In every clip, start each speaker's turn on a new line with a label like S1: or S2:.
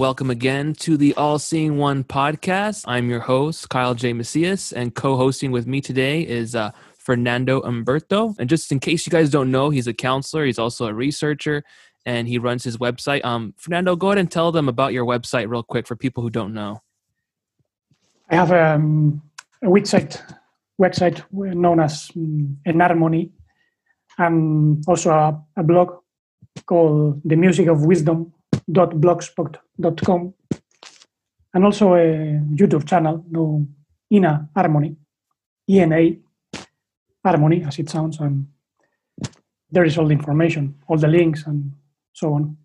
S1: Welcome again to the All Seeing One podcast. I'm your host, Kyle J. Macias, and co hosting with me today is uh, Fernando Umberto. And just in case you guys don't know, he's a counselor, he's also a researcher, and he runs his website. Um, Fernando, go ahead and tell them about your website real quick for people who don't know.
S2: I have um, a website, website known as um, Enarmony, and also a, a blog called The Music of Wisdom blogspot.com and also a YouTube channel no Ina Harmony, ENA Harmony as it sounds, and there is all the information, all the links, and so on.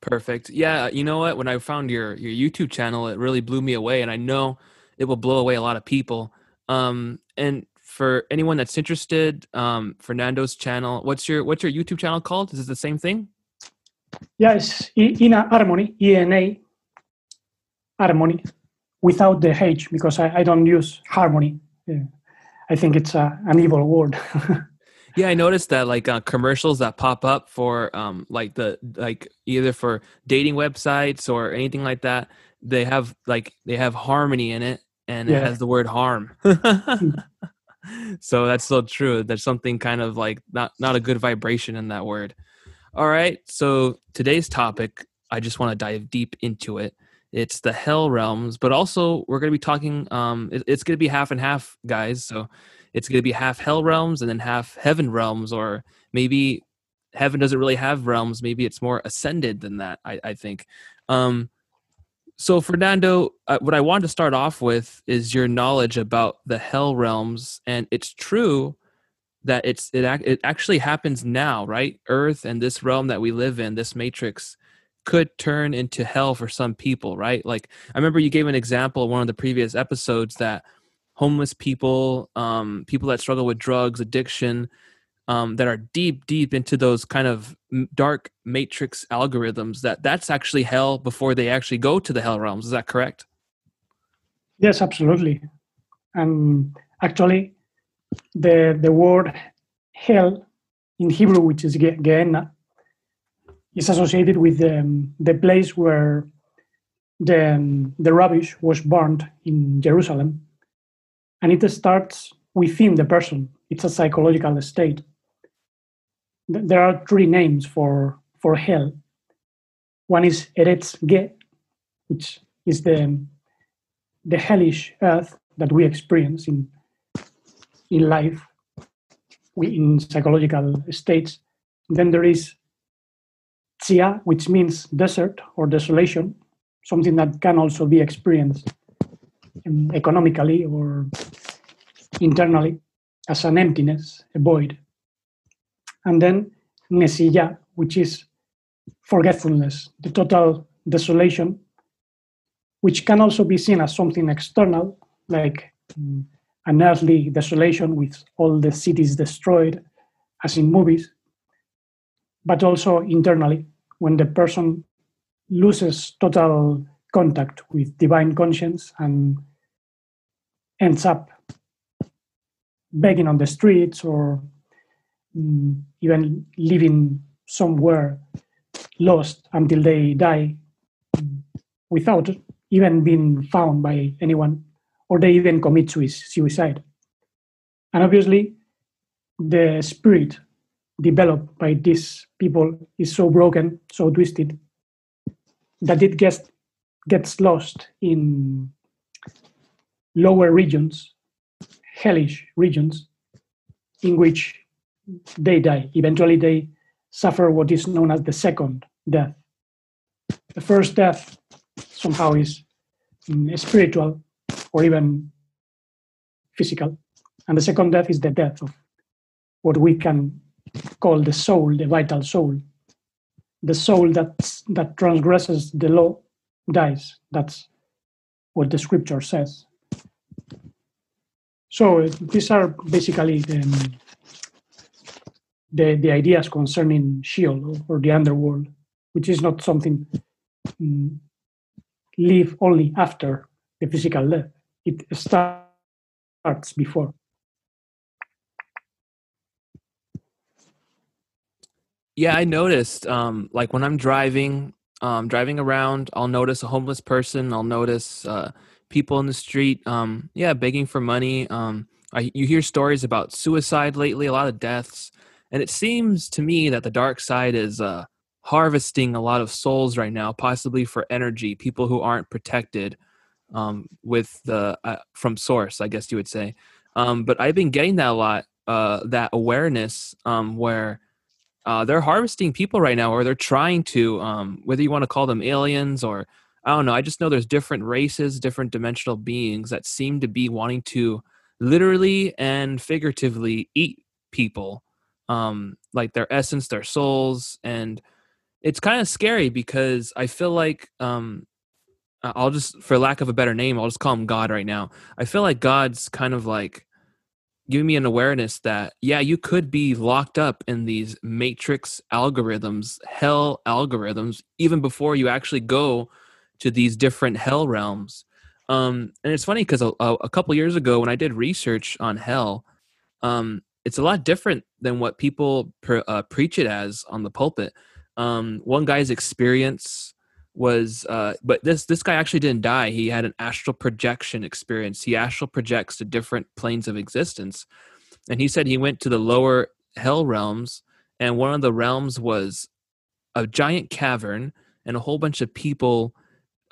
S1: Perfect. Yeah, you know what? When I found your your YouTube channel, it really blew me away, and I know it will blow away a lot of people. Um, and for anyone that's interested, um, Fernando's channel. What's your what's your YouTube channel called? Is it the same thing?
S2: Yes, a Harmony, ENA Harmony, without the H because I, I don't use harmony. Yeah. I think it's a, an evil word.
S1: yeah, I noticed that like uh, commercials that pop up for um like the like either for dating websites or anything like that, they have like they have harmony in it and yeah. it has the word harm. so that's so true. There's something kind of like not not a good vibration in that word. All right. So today's topic, I just want to dive deep into it. It's the hell realms, but also we're going to be talking. Um, it, it's going to be half and half, guys. So it's going to be half hell realms and then half heaven realms, or maybe heaven doesn't really have realms. Maybe it's more ascended than that. I, I think. Um, so Fernando, uh, what I want to start off with is your knowledge about the hell realms, and it's true that it's it it actually happens now, right? Earth and this realm that we live in, this matrix could turn into hell for some people, right? Like I remember you gave an example in one of the previous episodes that homeless people, um, people that struggle with drugs, addiction, um, that are deep, deep into those kind of dark matrix algorithms, that that's actually hell before they actually go to the hell realms. Is that correct?
S2: Yes, absolutely. And actually, the, the word hell in Hebrew, which is Gehenna, is associated with um, the place where the, um, the rubbish was burned in Jerusalem. And it starts within the person, it's a psychological state. There are three names for, for hell. One is Eretz Ge, which is the, the hellish earth that we experience in in life, in psychological states. Then there is Tzia, which means desert or desolation, something that can also be experienced economically or internally as an emptiness, a void. And then Nesilla, which is forgetfulness, the total desolation, which can also be seen as something external, like mm, an earthly desolation with all the cities destroyed, as in movies, but also internally, when the person loses total contact with divine conscience and ends up begging on the streets or um, even living somewhere lost until they die without even being found by anyone or they even commit suicide. And obviously, the spirit developed by these people is so broken, so twisted, that it gets, gets lost in lower regions, hellish regions, in which they die. Eventually, they suffer what is known as the second death. The first death somehow is mm, spiritual, or even physical. And the second death is the death of what we can call the soul, the vital soul. The soul that, that transgresses the law dies. That's what the scripture says. So these are basically the, the, the ideas concerning Sheol or the underworld, which is not something um, live only after the physical death. It starts before.
S1: Yeah, I noticed. Um, like when I'm driving, um, driving around, I'll notice a homeless person. I'll notice uh, people in the street, um, yeah, begging for money. Um, I, you hear stories about suicide lately, a lot of deaths, and it seems to me that the dark side is uh, harvesting a lot of souls right now, possibly for energy. People who aren't protected um, with the uh, from source, I guess you would say. Um, but I've been getting that a lot, uh, that awareness um, where uh, they're harvesting people right now, or they're trying to, um, whether you want to call them aliens or I don't know. I just know there's different races, different dimensional beings that seem to be wanting to literally and figuratively eat people, um, like their essence, their souls, and it's kind of scary because I feel like um, I'll just, for lack of a better name, I'll just call him God right now. I feel like God's kind of like giving me an awareness that yeah you could be locked up in these matrix algorithms hell algorithms even before you actually go to these different hell realms um, and it's funny because a, a, couple years ago when i did research on hell um, it's a lot different than what people pre- uh, preach it as on the pulpit um, one guy's experience was uh, but this this guy actually didn't die. He had an astral projection experience. He astral projects to different planes of existence. And he said he went to the lower hell realms and one of the realms was a giant cavern and a whole bunch of people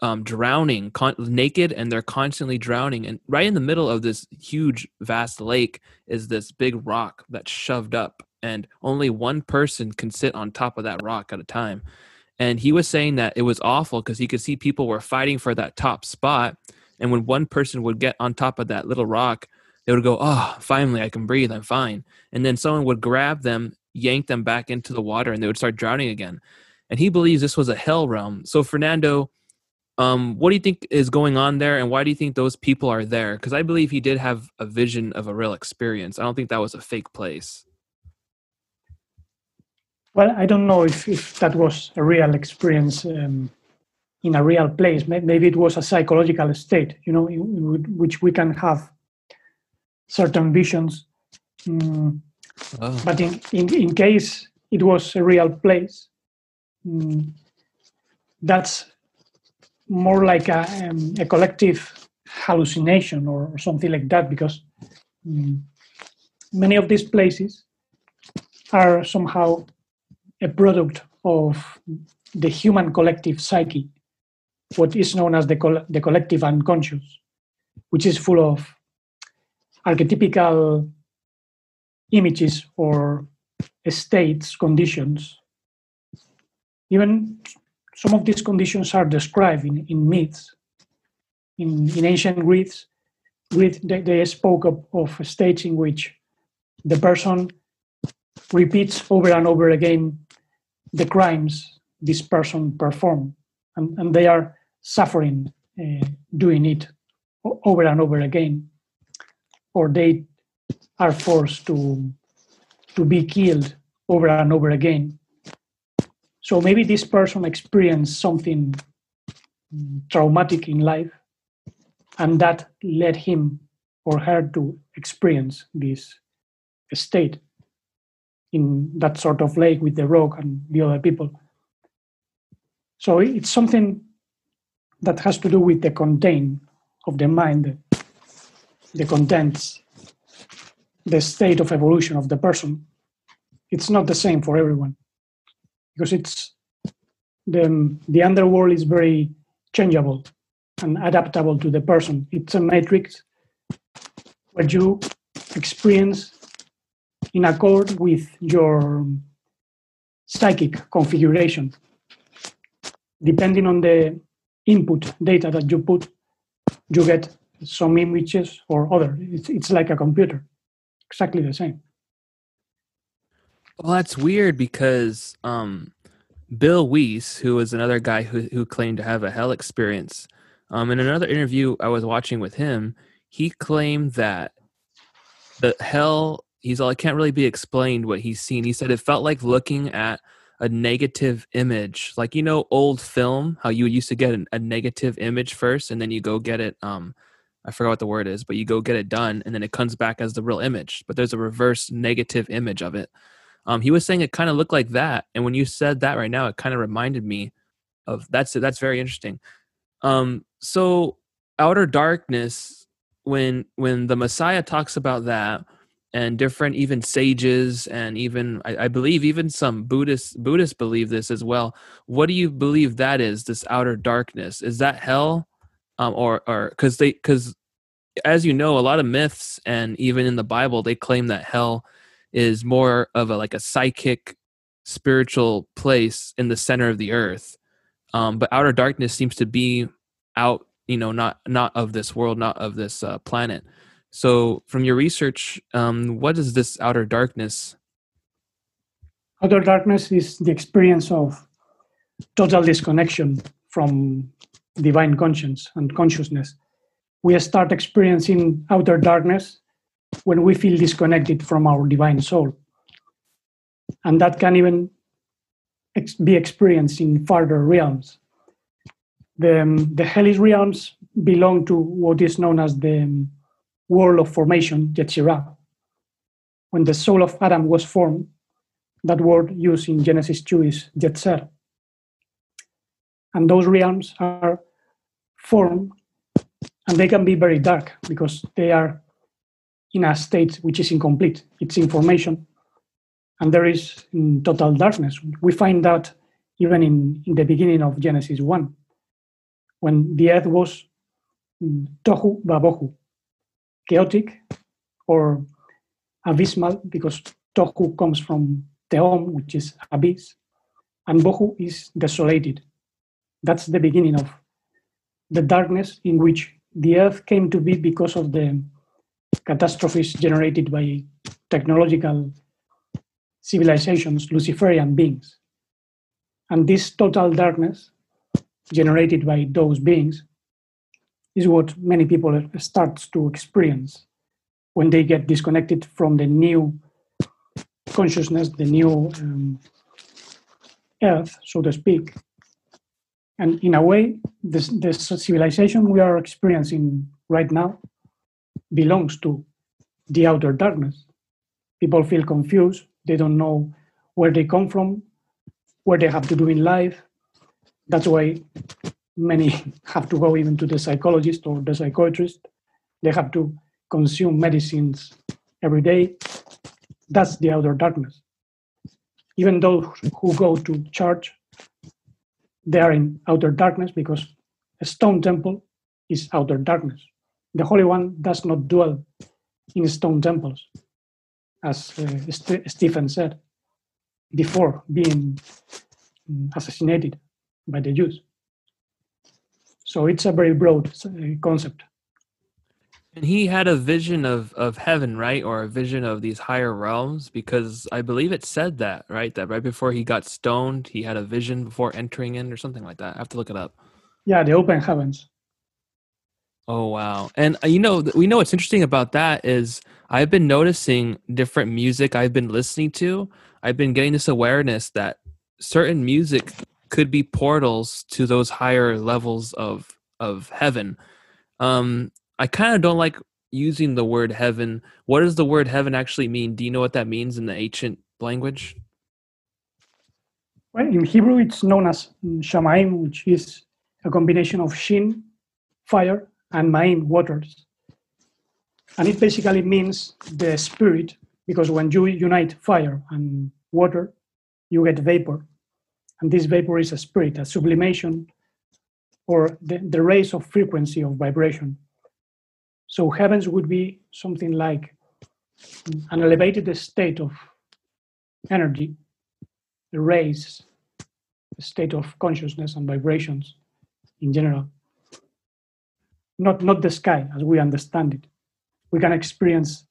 S1: um, drowning con- naked and they're constantly drowning. And right in the middle of this huge vast lake is this big rock that's shoved up and only one person can sit on top of that rock at a time and he was saying that it was awful because he could see people were fighting for that top spot. And when one person would get on top of that little rock they would go oh finally i can breathe. I'm fine. And then someone would grab them yank them back into the water and they would start drowning again. And he believes this was a hell realm. So fernando um, what do you think is going on there and why do you think those people are there? Because i believe he did have a vision of a real experience. I don't think that was a fake place
S2: well, I don't know if, if that was a real experience um, in a real place. Maybe it was a psychological state, you know, in, which we can have certain visions. Um, oh. But in, in, in case it was a real place, um, that's more like a, um, a collective hallucination or, or, something like that because um, many of these places are somehow a product of the human collective psyche, what is known as the, the collective unconscious, which is full of archetypical images or states, conditions. Even some of these conditions are described in, in myths. In, in ancient Greece, Greece they, they spoke of, of states in which the person repeats over and over again the crimes this person performed, and, and they are suffering uh, doing it over and over again, or they are forced to to be killed over and over again. So maybe this person experienced something traumatic in life, and that led him or her to experience this state in that sort of lake with the rock and the other people. So it's something that has to do with the content of the mind, the contents, the state of evolution of the person. It's not the same for everyone because it's the, the underworld is very changeable and adaptable to the person. It's a matrix where you experience in accord with your psychic configuration. Depending on the input data that you put, you get some images or other. It's, it's like a computer, exactly the same.
S1: Well, that's weird because um, Bill Wiese, who was another guy who, who claimed to have a hell experience, um, in another interview I was watching with him, he claimed that the hell he's all it can't really be explained what he's seen. He said it felt like looking at a negative image, like you know old film, how you used to get an, a negative image first, and then you go get it. Um, I forgot what the word is, but you go get it done, and then it comes back as the real image. But there's a reverse negative image of it. Um, he was saying it kind of looked like that, and when you said that right now, it kind of reminded me of that's that's very interesting. Um, so outer darkness, when when the Messiah talks about that, and different even sages and even I, I believe even some Buddhists Buddhists believe this as well. What do you believe that is? This outer darkness is that hell, um, or or because they because as you know, a lot of myths and even in the Bible they claim that hell is more of a like a psychic spiritual place in the center of the earth um, but outer darkness seems to be out you know not not of this world not of this uh, planet so from your research um, what is this outer darkness?
S2: Outer darkness is the experience of total disconnection from divine conscience and consciousness. We start experiencing outer darkness when we feel disconnected from our divine soul. And that can even ex- be experienced in farther realms. The, um, the hellish realms belong to what is known as the um, world of formation, Yetzirah. When the soul of Adam was formed, that word used in Genesis 2 is Yetzer. And those realms are formed and they can be very dark because they are in a state which is incomplete. It's information and there is total darkness. We find that even in, in the beginning of Genesis 1, when the earth was mm, tohu babohu, chaotic or abysmal, because tohu comes from teom, which is abyss, and bohu is desolated. That's the beginning of the darkness in which the earth came to be because of the catastrophes generated by technological civilizations, Luciferian beings. And this total darkness generated by those beings is what many people start to experience when they get disconnected from the new consciousness, the new um, earth, so to speak. And in a way, this, this civilization we are experiencing right now belongs to the outer darkness. People feel confused, they don't know where they come from, where they have to do in life. That's why many have to go even to the psychologist or the psychiatrist. They have to consume medicines every day. That's the outer darkness. Even those who go to church, they are in outer darkness because a stone temple is outer darkness. The Holy One does not dwell in stone temples as uh, St- Stephen said, before being assassinated by the Jews. So it's a very broad uh, concept.
S1: And he had a vision of, of heaven, right? Or a vision of these higher realms, because I believe it said that, right? That right before he got stoned, he had a vision before entering in, or something like that. I have to look it up.
S2: Yeah, the open heavens.
S1: Oh wow! And uh, you know, we know what's interesting about that is I've been noticing different music I've been listening to. I've been getting this awareness that certain music could be portals to those higher levels of of heaven. Um, I kind of don't like using the word heaven. What does the word heaven actually mean? Do you know what that means in the ancient language?
S2: Well, in Hebrew, it's known as Shamaim, which is a combination of shin, fire, and ma'im waters. And it basically means the spirit, because when you unite fire and water, you get vapor. And this vapor is a spirit, a sublimation, or the, the raise of frequency of vibration. So heavens would be something like an elevated state of energy, a raise, a state of consciousness and vibrations in general not, not the sky as we understand it. We can experience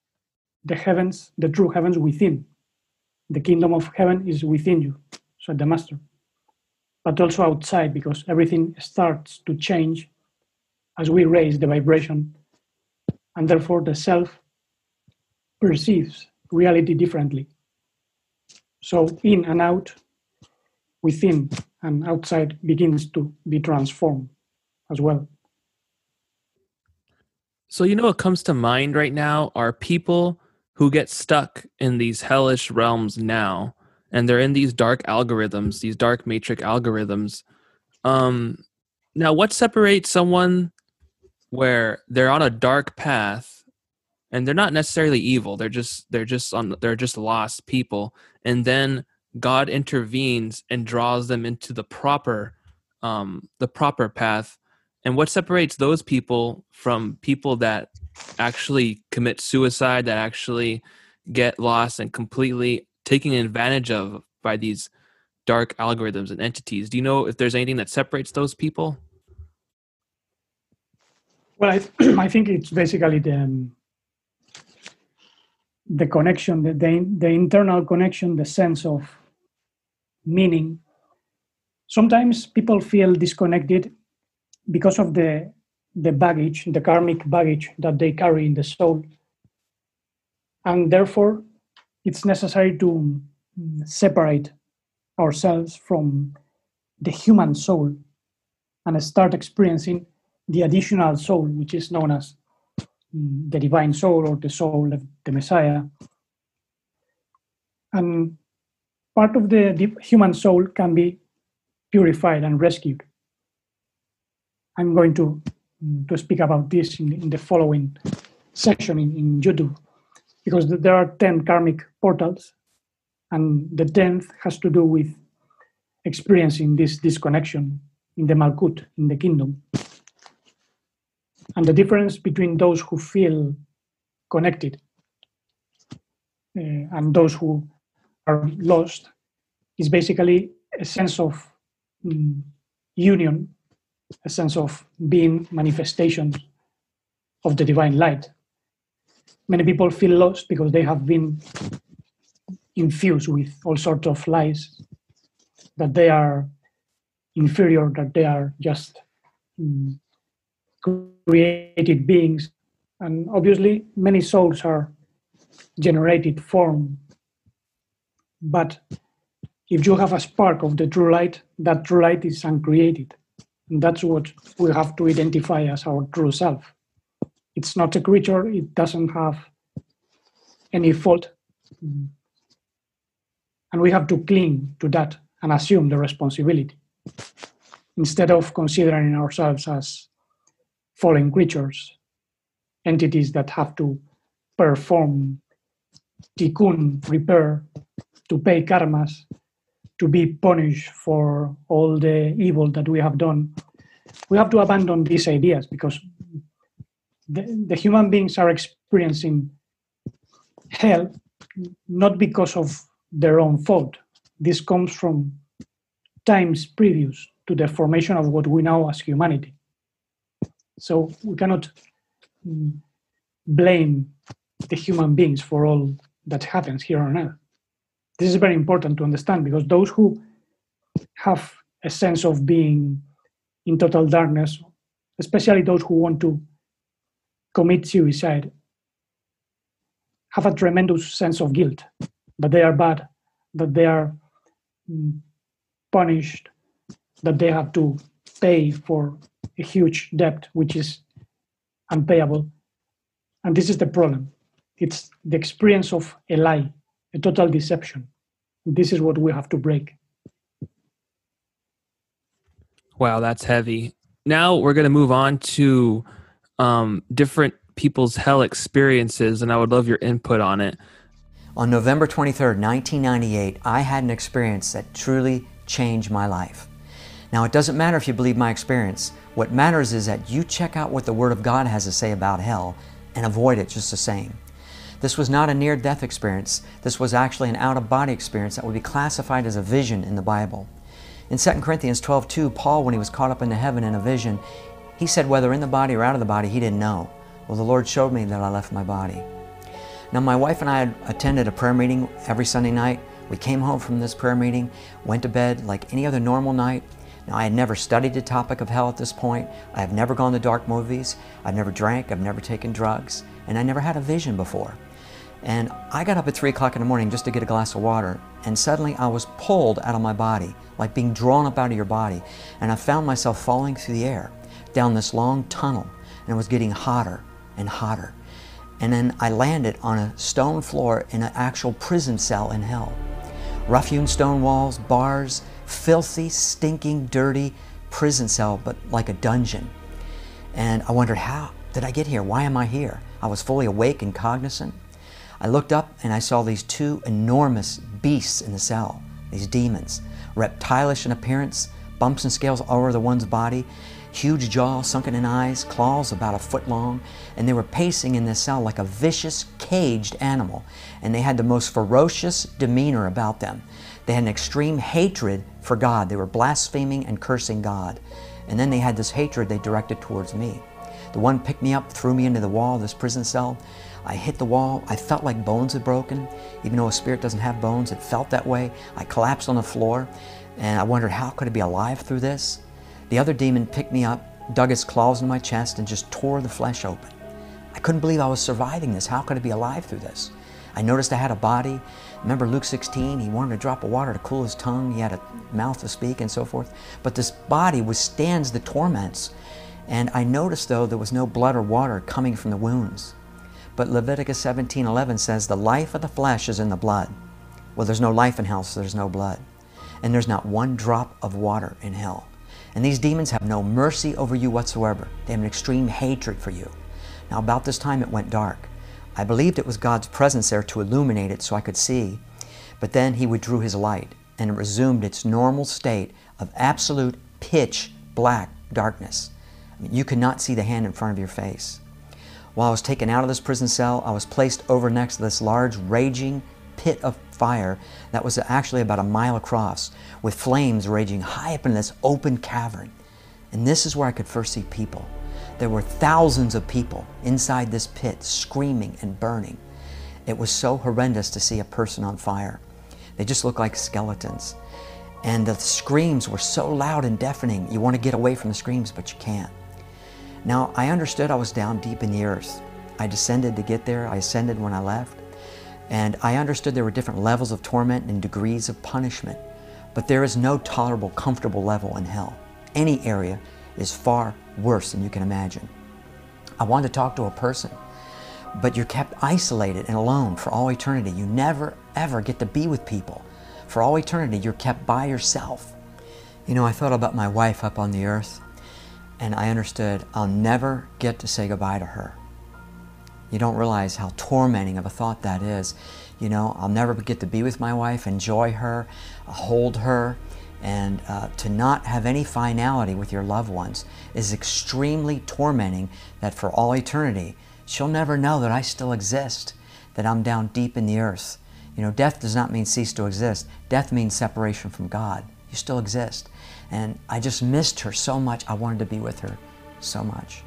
S2: the heavens, the true heavens within. The kingdom of heaven is within you, said the master. But also outside, because everything starts to change as we raise the vibration, and therefore the self perceives reality differently. So in and out, within and outside begins to be transformed as well.
S1: So, you know what comes to mind right now are people who get stuck in these hellish realms now, and they're in these dark algorithms, these dark matrix algorithms. Um, now, what separates someone where they're on a dark path and they're not necessarily evil they're just they're just on they're just lost people and then god intervenes and draws them into the proper um the proper path and what separates those people from people that actually commit suicide that actually get lost and completely taken advantage of by these dark algorithms and entities. Do you know if there's anything that separates those people?
S2: Well i, I think it's basically the um, the connection the, the, the internal connection the sense of meaning. Sometimes people feel disconnected because of the the baggage the karmic baggage that they carry in the soul. And therefore it's necessary to mm, separate ourselves from the human soul and start experiencing the additional soul which is known as mm, the divine soul or the soul of the messiah. And part of the human soul can be purified and rescued. I'm going to mm, to speak about this in, in the following section in, in YouTube, because there are 10 karmic portals, and the 10th has to do with experiencing this disconnection in the Malkut, in the kingdom. And the difference between those who feel connected uh, and those who are lost is basically a sense of um, union a sense of being manifestations of the divine light. Many people feel lost because they have been infused with all sorts of lies that they are inferior, that they are just um, created beings. And obviously, many souls are generated, form. But if you have a spark of the true light, that true light is uncreated. And that's what we have to identify as our true self. It's not a creature, it doesn't have any fault. And we have to cling to that and assume the responsibility instead of considering ourselves as fallen creatures, entities that have to perform tikkun, repair, to pay karmas, to be punished for all the evil that we have done, we have to abandon these ideas because the, the human beings are experiencing hell not because of their own fault. This comes from times previous to the formation of what we know as humanity. So we cannot mm, blame the human beings for all that happens here on earth this is very important to understand because those who have a sense of being in total darkness, especially those who want to commit suicide, have a tremendous sense of guilt that they are bad, that they are mm, punished, that they have to pay for a huge debt which is unpayable. And this is the problem. It's the experience of a lie a total deception. This is what we have to break.
S1: Wow, that's heavy. Now we're going to move on to um, different people's hell experiences, and I would love your input on it.
S3: On November 23rd, 1998, I had an experience that truly changed my life. Now, it doesn't matter if you believe my experience. What matters is that you check out what the Word of God has to say about hell and avoid it just the same. This was not a near death experience. This was actually an out of body experience that would be classified as a vision in the Bible. In 2 Corinthians 12 2, Paul, when he was caught up into heaven in a vision, he said, whether in the body or out of the body, he didn't know. Well, the Lord showed me that I left my body. Now, my wife and I had attended a prayer meeting every Sunday night. We came home from this prayer meeting, went to bed like any other normal night. Now, I had never studied the topic of hell at this point. I have never gone to dark movies. I've never drank. I've never taken drugs. And I never had a vision before. And I got up at 3 o'clock in the morning just to get a glass of water, and suddenly I was pulled out of my body, like being drawn up out of your body. And I found myself falling through the air down this long tunnel, and it was getting hotter and hotter. And then I landed on a stone floor in an actual prison cell in hell. Rough hewn stone walls, bars, filthy, stinking, dirty prison cell, but like a dungeon. And I wondered, how did I get here? Why am I here? I was fully awake and cognizant. I looked up and I saw these two enormous beasts in the cell, these demons, reptilish in appearance, bumps and scales all over the one's body, huge jaw, sunken in eyes, claws about a foot long, and they were pacing in this cell like a vicious, caged animal. And they had the most ferocious demeanor about them. They had an extreme hatred for God. They were blaspheming and cursing God. And then they had this hatred they directed towards me. The one picked me up, threw me into the wall of this prison cell. I hit the wall. I felt like bones had broken. Even though a spirit doesn't have bones, it felt that way. I collapsed on the floor and I wondered how could I be alive through this? The other demon picked me up, dug his claws in my chest, and just tore the flesh open. I couldn't believe I was surviving this. How could I be alive through this? I noticed I had a body. Remember Luke 16? He wanted a drop of water to cool his tongue. He had a mouth to speak and so forth. But this body withstands the torments. And I noticed, though, there was no blood or water coming from the wounds. But Leviticus 17:11 says, "The life of the flesh is in the blood." Well, there's no life in hell, so there's no blood. And there's not one drop of water in hell. And these demons have no mercy over you whatsoever. They have an extreme hatred for you. Now, about this time, it went dark. I believed it was God's presence there to illuminate it so I could see. But then He withdrew His light, and it resumed its normal state of absolute pitch black darkness. I mean, you could not see the hand in front of your face. While I was taken out of this prison cell, I was placed over next to this large, raging pit of fire that was actually about a mile across, with flames raging high up in this open cavern. And this is where I could first see people. There were thousands of people inside this pit screaming and burning. It was so horrendous to see a person on fire. They just looked like skeletons. And the screams were so loud and deafening, you want to get away from the screams, but you can't. Now, I understood I was down deep in the earth. I descended to get there, I ascended when I left. And I understood there were different levels of torment and degrees of punishment. But there is no tolerable, comfortable level in hell. Any area is far worse than you can imagine. I wanted to talk to a person, but you're kept isolated and alone for all eternity. You never, ever get to be with people. For all eternity, you're kept by yourself. You know, I thought about my wife up on the earth, and I understood I'll never get to say goodbye to her. You don't realize how tormenting of a thought that is. You know, I'll never get to be with my wife, enjoy her, hold her, and uh, to not have any finality with your loved ones is extremely tormenting that for all eternity, she'll never know that I still exist, that I'm down deep in the earth. You know, death does not mean cease to exist. Death means separation from God. You still exist. And I just missed her so much. I wanted to be with her so much.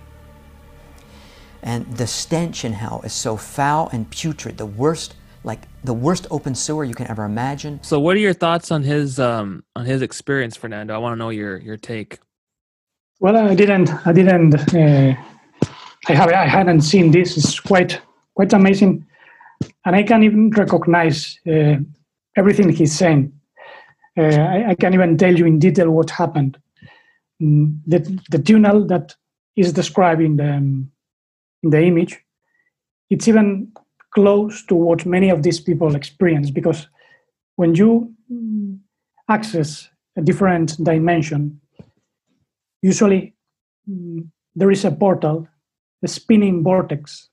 S3: And the stench in hell is so foul and putrid, the worst, like the worst open sewer you can ever imagine.
S1: So, what are your thoughts on his um, on his experience, Fernando? I want to know your your take.
S2: Well, I didn't, I didn't, uh, I have, I hadn't seen this. It's quite, quite amazing, and I can even recognize uh, everything he's saying. Uh, I, I, can even tell you in detail what happened. Mm, the the tunnel that is describing the um, in the image, it's even close to what many of these people experience because when you mm, access a different dimension, usually mm, there is a portal, a spinning vortex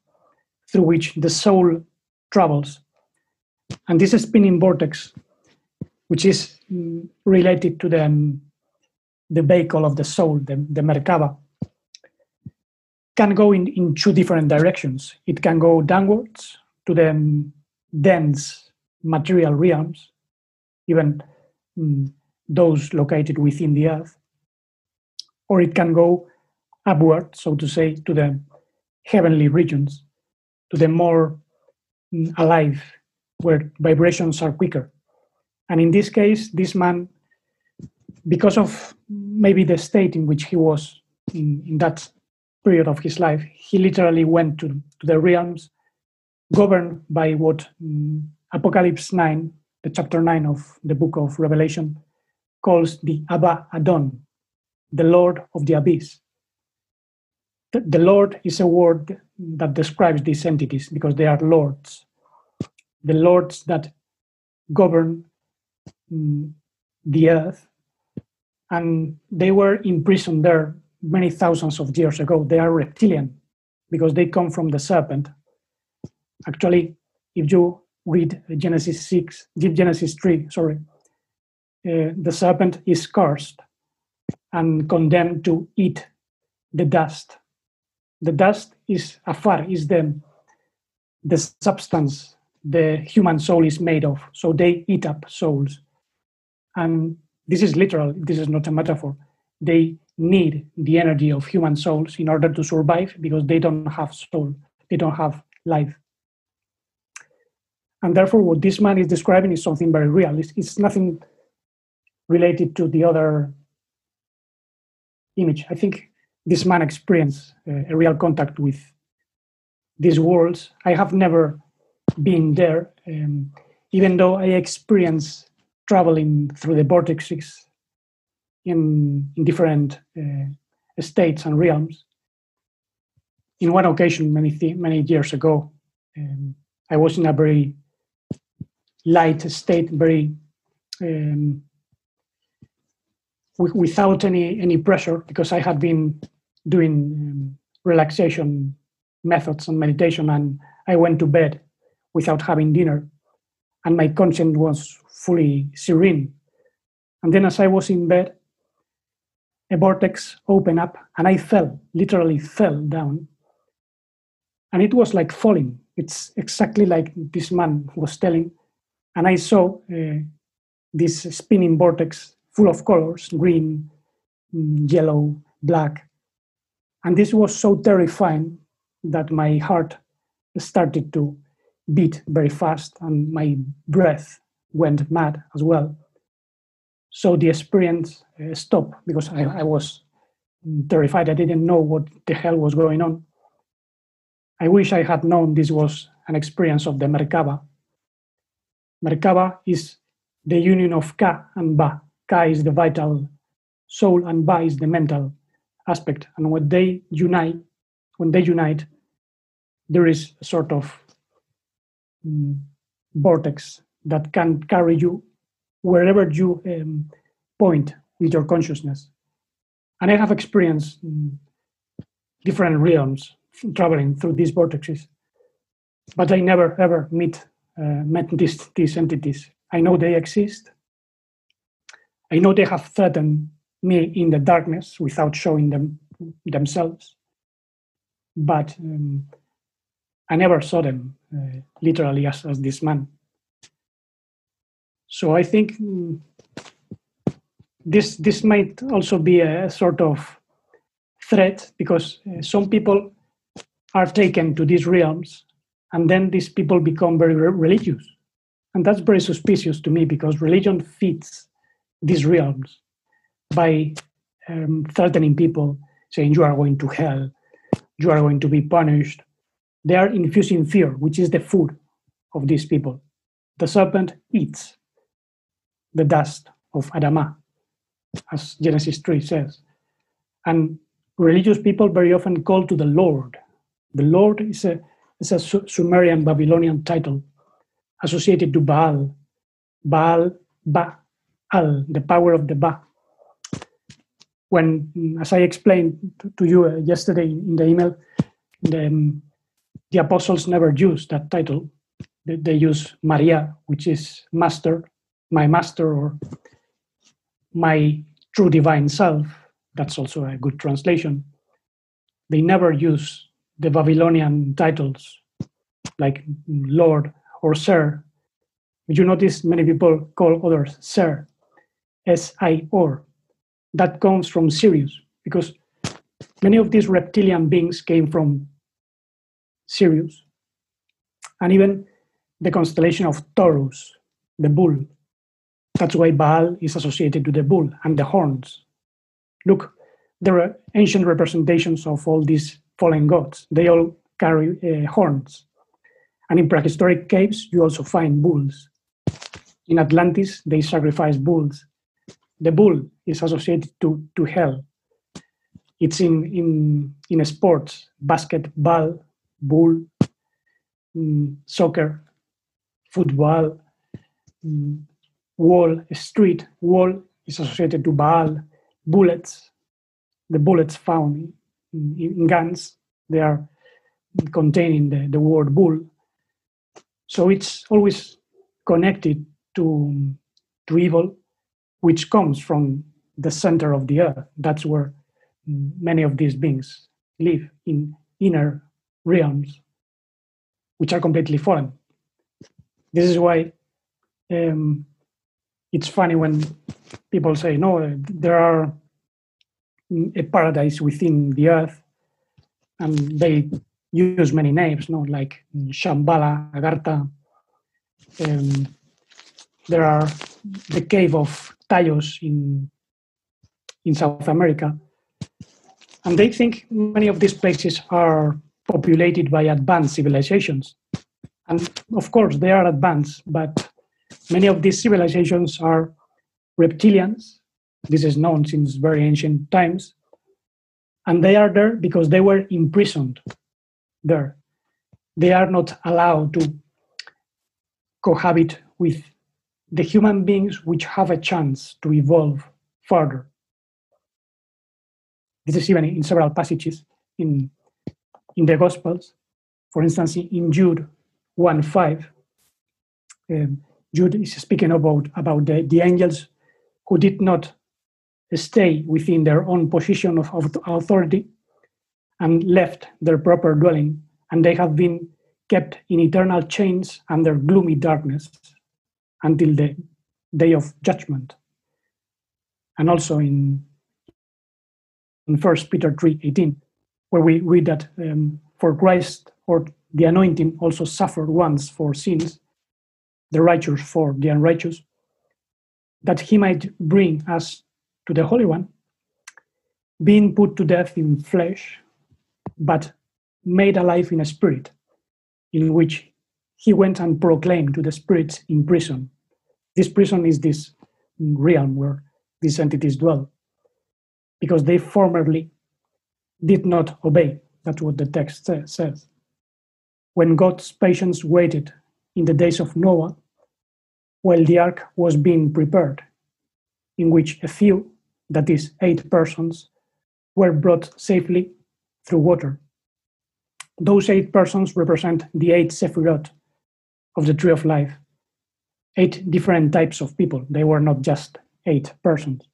S2: through which the soul travels. And this spinning vortex, which is mm, related to the, the vehicle of the soul, the, the Merkaba, can go in, in two different directions. It can go downwards to the dense material realms, even mm, those located within the earth, or it can go upward, so to say, to the heavenly regions, to the more mm, alive, where vibrations are quicker. And in this case, this man, because of maybe the state in which he was in, in that period of his life, he literally went to, to the realms governed by what um, Apocalypse 9, the chapter 9 of the book of Revelation, calls the Abba Adon, the Lord of the Abyss. The, the Lord is a word that describes these entities because they are lords, the lords that govern um, the earth and they were imprisoned there many thousands of years ago. They are reptilian because they come from the serpent. Actually, if you read Genesis 6, Genesis 3, sorry, uh, the serpent is cursed and condemned to eat the dust. The dust is afar, is the, the substance the human soul is made of. So they eat up souls. And this is literal, this is not a metaphor. They need the energy of human souls in order to survive because they don't have soul, they don't have life. And therefore, what this man is describing is something very real. It's, it's nothing related to the other image. I think this man experienced uh, a real contact with these worlds. I have never been there, um, even though I experienced traveling through the vortexes in, in different uh, states and realms. In one occasion, many th- many years ago, um, I was in a very light state, very um, w- without any any pressure, because I had been doing um, relaxation methods and meditation, and I went to bed without having dinner, and my conscience was fully serene. And then, as I was in bed, a vortex opened up and I fell, literally fell down. And it was like falling. It's exactly like this man was telling. And I saw uh, this spinning vortex full of colors green, mm, yellow, black. And this was so terrifying that my heart started to beat very fast and my breath went mad as well. So the experience uh, stopped because I, I, was terrified. I didn't know what the hell was going on. I wish I had known this was an experience of the Merkaba. Merkaba is the union of Ka and Ba. Ka is the vital soul and Ba is the mental aspect. And when they unite, when they unite, there is a sort of um, vortex that can carry you wherever you um, point with your consciousness. And I have experienced um, different realms traveling through these vortexes, but I never ever meet uh, met these these entities. I know they exist. I know they have threatened me in the darkness without showing them themselves, but um, I never saw them uh, literally as, as this man. So I think this this might also be a sort of threat because uh, some people are taken to these realms and then these people become very re- religious. And that's very suspicious to me because religion fits these realms by um, threatening people saying you are going to hell you are going to be punished. They are infusing fear which is the food of these people. The serpent eats the dust of Adamah, as Genesis 3 says. And religious people very often call to the Lord. The Lord is a, is a Sumerian Babylonian title associated to Baal. Baal, Baal, the power of the Ba. When, as I explained to you uh, yesterday in the email, the, um, the apostles never use that title. They, they use Maria, which is master, my master or my true divine self. That's also a good translation. They never use the Babylonian titles like Lord or Sir. You notice many people call others Sir, S I R. That comes from Sirius because many of these reptilian beings came from Sirius. And even the constellation of Taurus, the bull, that's why Baal is associated to the bull and the horns. Look, there are ancient representations of all these fallen gods. They all carry uh, horns. And in prehistoric caves, you also find bulls. In Atlantis, they sacrifice bulls. The bull is associated to, to hell. It's in, in, in sports, basketball, bull, mm, soccer, football, mm, wall, street, wall is associated to Baal, bullets, the bullets found in, in guns, they are containing the, the word bull. So it's always connected to, to evil, which comes from the center of the earth. That's where many of these beings live in inner realms, which are completely foreign. This is why um, it's funny when people say, no, there are a paradise within the earth, and they use many names, no, like Shambhala, Agartha. Um, there are the cave of Tayos in in South America, and they think many of these places are populated by advanced civilizations. And of course, they are advanced, but many of these civilizations are reptilians. This is known since very ancient times. And they are there because they were imprisoned there. They are not allowed to cohabit with the human beings which have a chance to evolve further. This is even in several passages in, in the Gospels. For instance, in Jude 1 5, um, Jude is speaking about, about the, the angels who did not stay within their own position of, of authority and left their proper dwelling, and they have been kept in eternal chains under gloomy darkness until the day of judgment. And also in in First Peter 3 18, where we read that um, for Christ or the anointing also suffered once for sins, the righteous for the unrighteous, that he might bring us to the Holy One, being put to death in flesh, but made alive in a spirit, in which he went and proclaimed to the spirits in prison. This prison is this realm where these entities dwell because they formerly did not obey. That's what the text says. When God's patience waited in the days of Noah, while the ark was being prepared, in which a few, that is, eight persons, were brought safely through water. Those eight persons represent the eight Sephirot of the tree of life, eight different types of people. They were not just eight persons.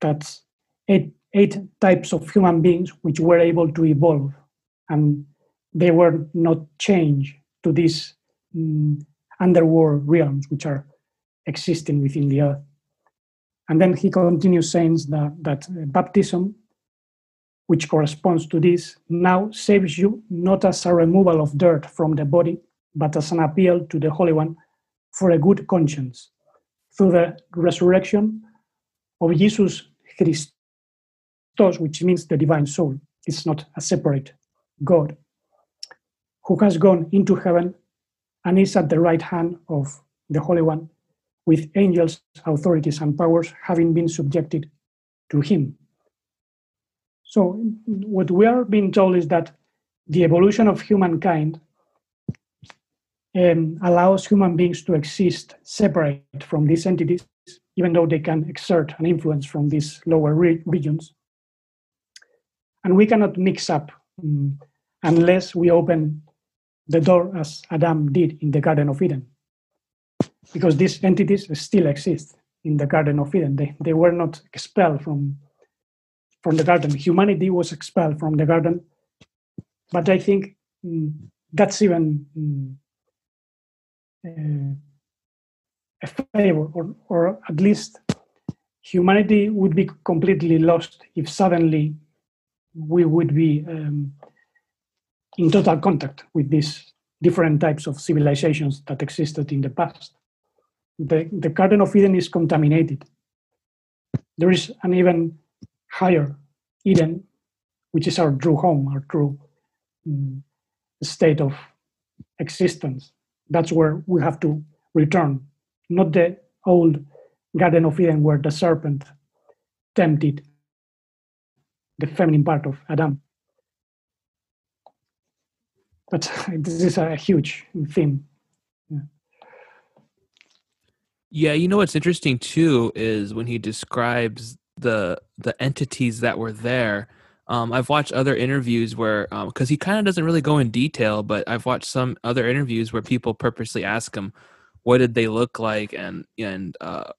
S2: That's eight, eight types of human beings which were able to evolve and they were not changed to this um, underworld realms which are existing within the earth. And then he continues saying that, that uh, baptism, which corresponds to this, now saves you not as a removal of dirt from the body, but as an appeal to the Holy One for a good conscience through the resurrection of Jesus Christ, which means the divine soul. It's not a separate God who has gone into heaven and is at the right hand of the Holy One, with angels, authorities, and powers having been subjected to him. So, what we are being told is that the evolution of humankind um, allows human beings to exist separate from these entities, even though they can exert an influence from these lower re- regions and we cannot mix up um, unless we open the door as Adam did in the Garden of Eden. Because these entities still exist in the Garden of Eden. They, they were not expelled from, from the garden. Humanity was expelled from the garden. But I think um, that's even um, uh, a favor, or, or at least humanity would be completely lost if suddenly we would be um, in total contact with these different types of civilizations that existed in the past. The, the Garden of Eden is contaminated. There is an even higher Eden, which is our true home, our true um, state of existence. That's where we have to return, not the old Garden of Eden where the serpent tempted the feminine part of Adam. But this is a huge theme.
S1: Yeah. you know what's interesting too is when he describes the the entities that were there. Um, I've watched other interviews where because um, he kind of doesn't really go in detail, but I've watched some other interviews where people purposely ask him what did they look like and and uh,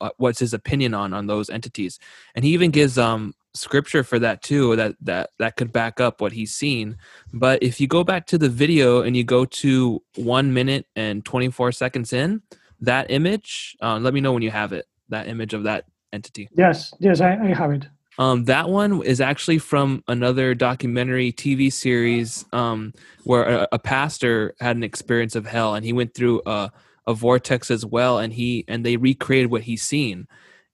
S1: uh, what's his opinion on on those entities and he even gives um scripture for that too that that that could back up what he's seen. But if you go back to the video and you go to one minute and 24 seconds in that image uh, let me know when you have it that image of that entity.
S2: Yes yes i, I have it.
S1: Um, that one is actually from another documentary TV series um, where a, a, pastor had an experience of hell, and he went through a, a vortex as well and he and they recreated what he's seen.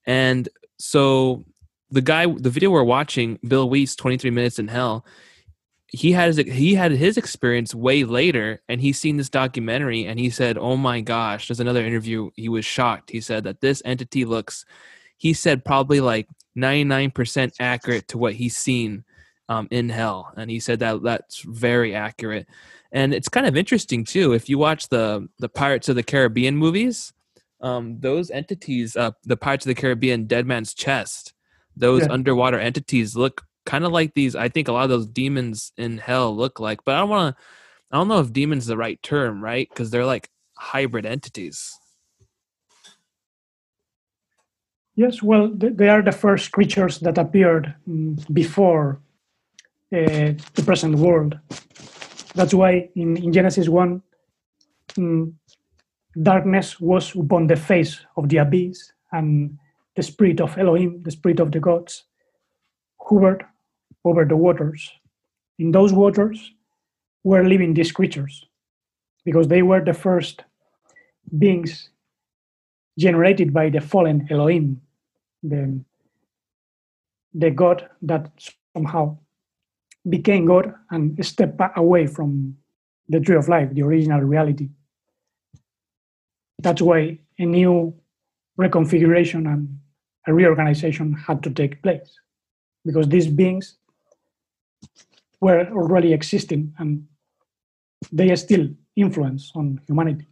S1: And so the guy the video we're watching bill Wiese 23 minutes in hell he had his, he had his experience way later and he's seen this documentary and he said oh my gosh there's another interview he was shocked. He said that this entity looks he said probably like 99% accurate to what he's seen um, in hell and he said that that's very accurate. And it's kind of interesting too if you watch the the pirates of the caribbean movies um, those entities uh, the pirates of the caribbean dead man's chest those yeah. underwater entities look kind of like these i think a lot of those demons in hell look like but i don't want to i don't know if demons the right term right? Because they're like hybrid entities.
S2: Yes well they are the first creatures that appeared mm, before uh, the present world. That's why in, in Genesis 1, um, darkness was upon the face of the abyss, and the spirit of Elohim, the spirit of the gods, hovered over the waters. In those waters were living these creatures because they were the first beings generated by the fallen Elohim, the, the God that somehow became God and stepped away from the tree of life, the original reality. That's why a new reconfiguration and a reorganization had to take place because these beings were already existing and they still influence on humanity.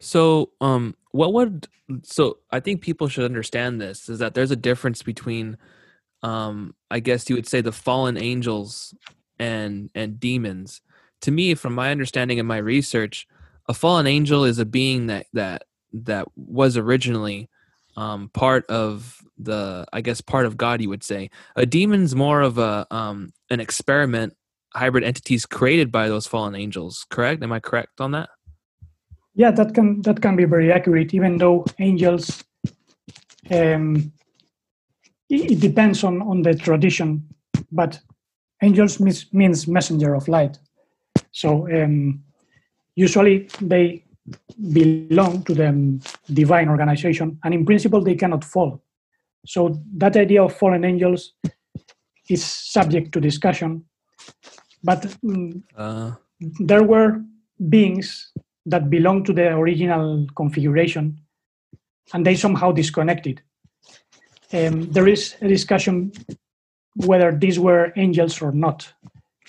S1: So, um, what would so I think people should understand this is that there's a difference between um, I guess you would say the fallen angels and and demons. To me, from my understanding and my research, a fallen angel is a being that that that was originally um, part of the I guess part of God. You would say a demon's more of a um, an experiment hybrid entities created by those fallen angels. Correct? Am I correct on that?
S2: Yeah, that can that can be very accurate. Even though angels um, it depends on, on the tradition, but angels means, means messenger of light. So um, usually they belong to the divine organization, and in principle they cannot fall. So that idea of fallen angels is subject to discussion, but um, uh. there were beings that belong to the original configuration, and they somehow disconnected um, there is a discussion whether these were angels or not.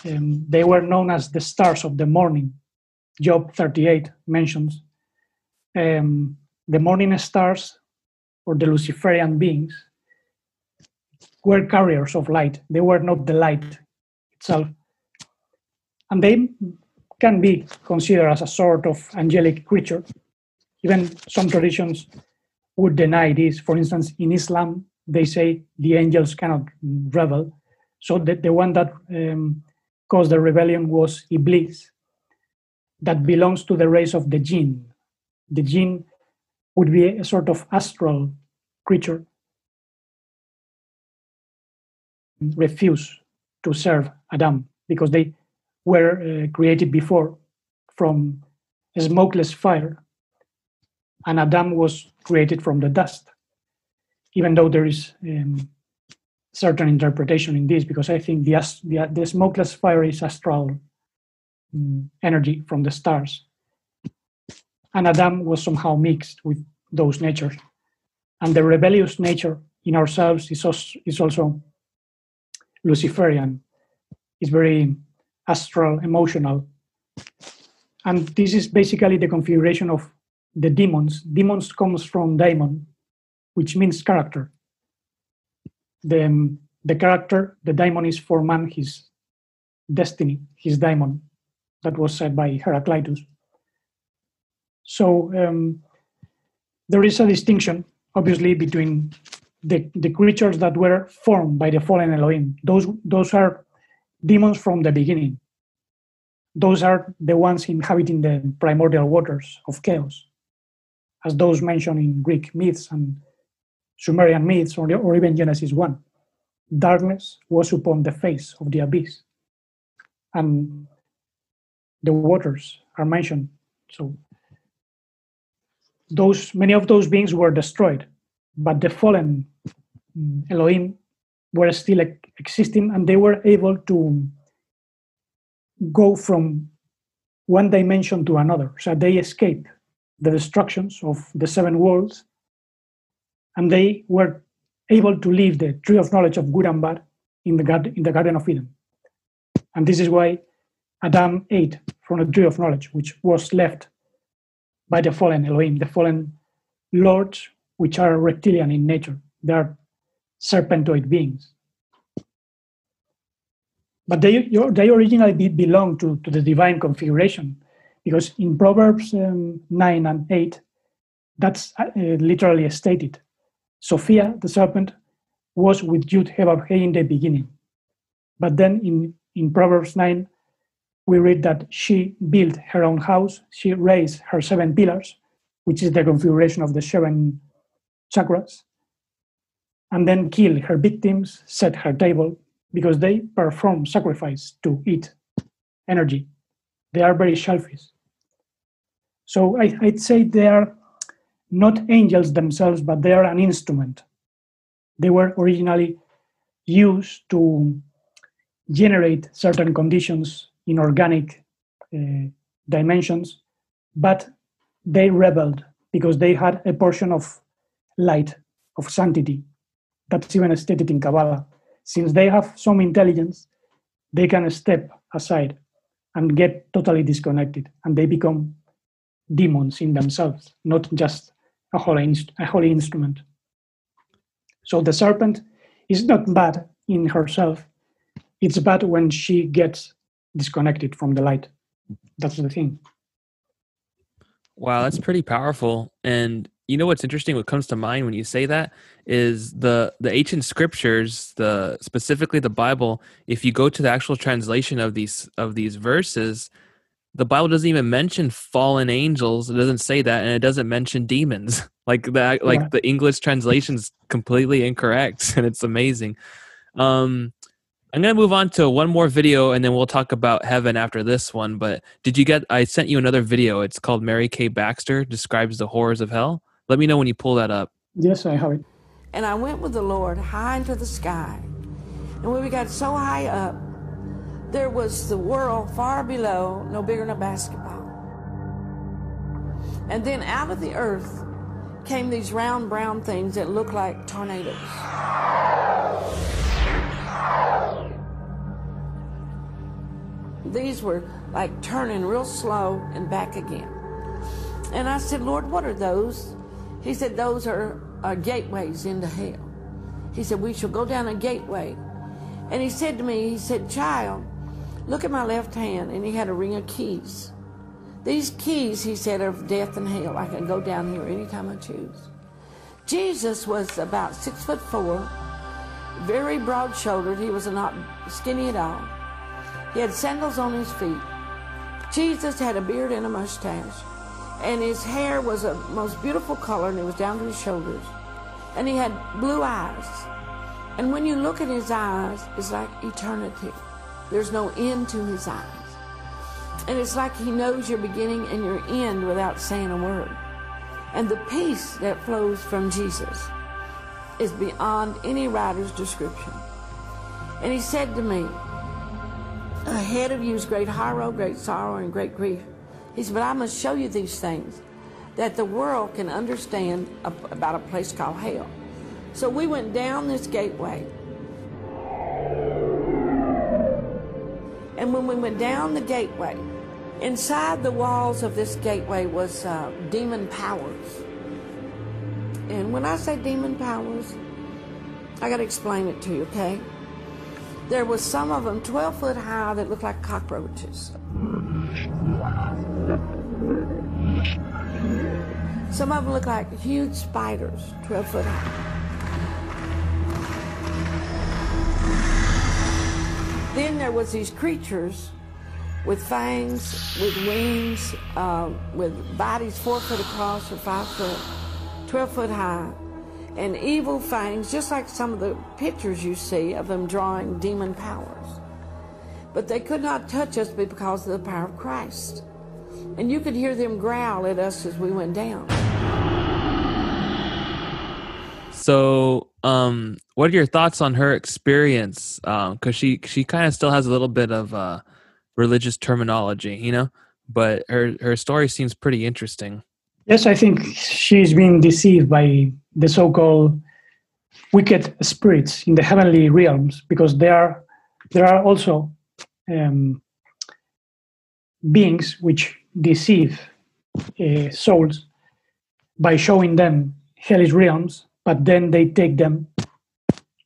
S2: Um, they were known as the stars of the morning. Job 38 mentions um, the morning stars or the Luciferian beings were carriers of light. They were not the light itself. And they can be considered as a sort of angelic creature. Even some traditions would deny this. For instance, in Islam, they say the angels cannot rebel. So the, the one that um, caused the rebellion was Iblis, that belongs to the race of the jinn. The jinn would be a sort of astral creature, refuse to serve Adam because they were uh, created before from smokeless fire, and Adam was created from the dust even though there is um, certain interpretation in this, because I think the, the, the smokeless fire is astral Mm, energy from the stars. And Adam was somehow mixed with those natures. And the rebellious nature in ourselves is also, is also Luciferian, it's very astral, emotional. And this is basically the configuration of the demons. Demons comes from daemon, which means character. The, the character, the daimon is for man his destiny, his daimon. That was said by Heraclitus. So um, there is a distinction, obviously, between the, the creatures that were formed by the fallen Elohim. Those, those are demons from the beginning. Those are the ones inhabiting the primordial waters of chaos, as those mentioned in Greek myths and Sumerian myths or, or even Genesis 1. Darkness was upon the face of the abyss. And the waters are mentioned. So those many of those beings were destroyed, but the fallen mm, Elohim were still existing and they were able to go from one dimension to another. So they escaped the destructions of the seven worlds and they were able to leave the tree of knowledge of good and bad in the, garden, in the Garden of Eden. And this is why Adam ate from the tree of knowledge, which was left by the fallen Elohim, the fallen lords, which are reptilian in nature. They are serpentoid beings. But they, they originally belong to, to the divine configuration, because in Proverbs um, 9 and 8, that's uh, literally stated. Sophia, the serpent, was with Yud He in the beginning. But then in, in Proverbs 9, we read that she built her own house, she raised her seven pillars, which is the configuration of the seven chakras, and then killed her victims, set her table, because they perform sacrifice to eat energy. They are very selfish. So I, would say they are not angels themselves, but they are an instrument. They were originally used to generate certain conditions in organic uh, dimensions, but they rebelled because they had a portion of light, of sanctity. That's even stated in Kabbalah. Since they have some intelligence, they can step aside and get totally disconnected, and they become demons in themselves, not just a holy, a holy instrument. So the serpent is not bad in herself. It's bad when she gets disconnected from the light. That's the thing.
S1: Wow, that's pretty powerful. And you know what's interesting? What comes to mind when you say that is the the ancient scriptures, the specifically the Bible. If you go to the actual translation of these of these verses, the Bible doesn't even mention fallen angels. It doesn't say that, and it doesn't mention demons. Like that, like yeah. the English translation is completely incorrect, and it's amazing. Um, I'm gonna move on to one more video, and then we'll talk about heaven after this one. But did you get? I sent you another video. It's called Mary Kay Baxter describes the horrors of hell. Let me know when you pull that up.
S2: Yes, I have it.
S4: And I went with the Lord high into the sky, and when we got so high up, there was the world far below, no bigger than a basketball. And then out of the earth came these round brown things that looked like tornadoes. These were like turning real slow and back again. And I said, Lord, what are those? He said, Those are, are gateways into hell. He said, We shall go down a gateway. And he said to me, He said, Child, look at my left hand. And he had a ring of keys. These keys, he said, are of death and hell. I can go down here anytime I choose. Jesus was about six foot four, very broad shouldered. He was not skinny at all. He had sandals on his feet. Jesus had a beard and a mustache. And his hair was a most beautiful color and it was down to his shoulders. And he had blue eyes. And when you look at his eyes, it's like eternity. There's no end to his eyes. And it's like he knows your beginning and your end without saying a word. And the peace that flows from Jesus is beyond any writer's description. And he said to me, Ahead of you is great sorrow, great sorrow, and great grief. He said, But I must show you these things that the world can understand about a place called hell. So we went down this gateway. And when we went down the gateway, inside the walls of this gateway was uh, demon powers. And when I say demon powers, I got to explain it to you, okay? There was some of them 12 foot high that looked like cockroaches. Some of them looked like huge spiders, 12 foot high. Then there was these creatures with fangs, with wings, uh, with bodies four foot across or five foot, 12 foot high, and evil fangs, just like some of the pictures you see of them drawing demon powers. But they could not touch us because of the power of Christ. And you could hear them growl at us as we went down.
S1: So, um, what are your thoughts on her experience? Because um, she she kind of still has a little bit of uh, religious terminology, you know, but her her story seems pretty interesting.
S2: Yes, I think she's been deceived by the so-called wicked spirits in the heavenly realms because there are there are also um, beings which deceive uh, souls by showing them hellish realms, but then they take them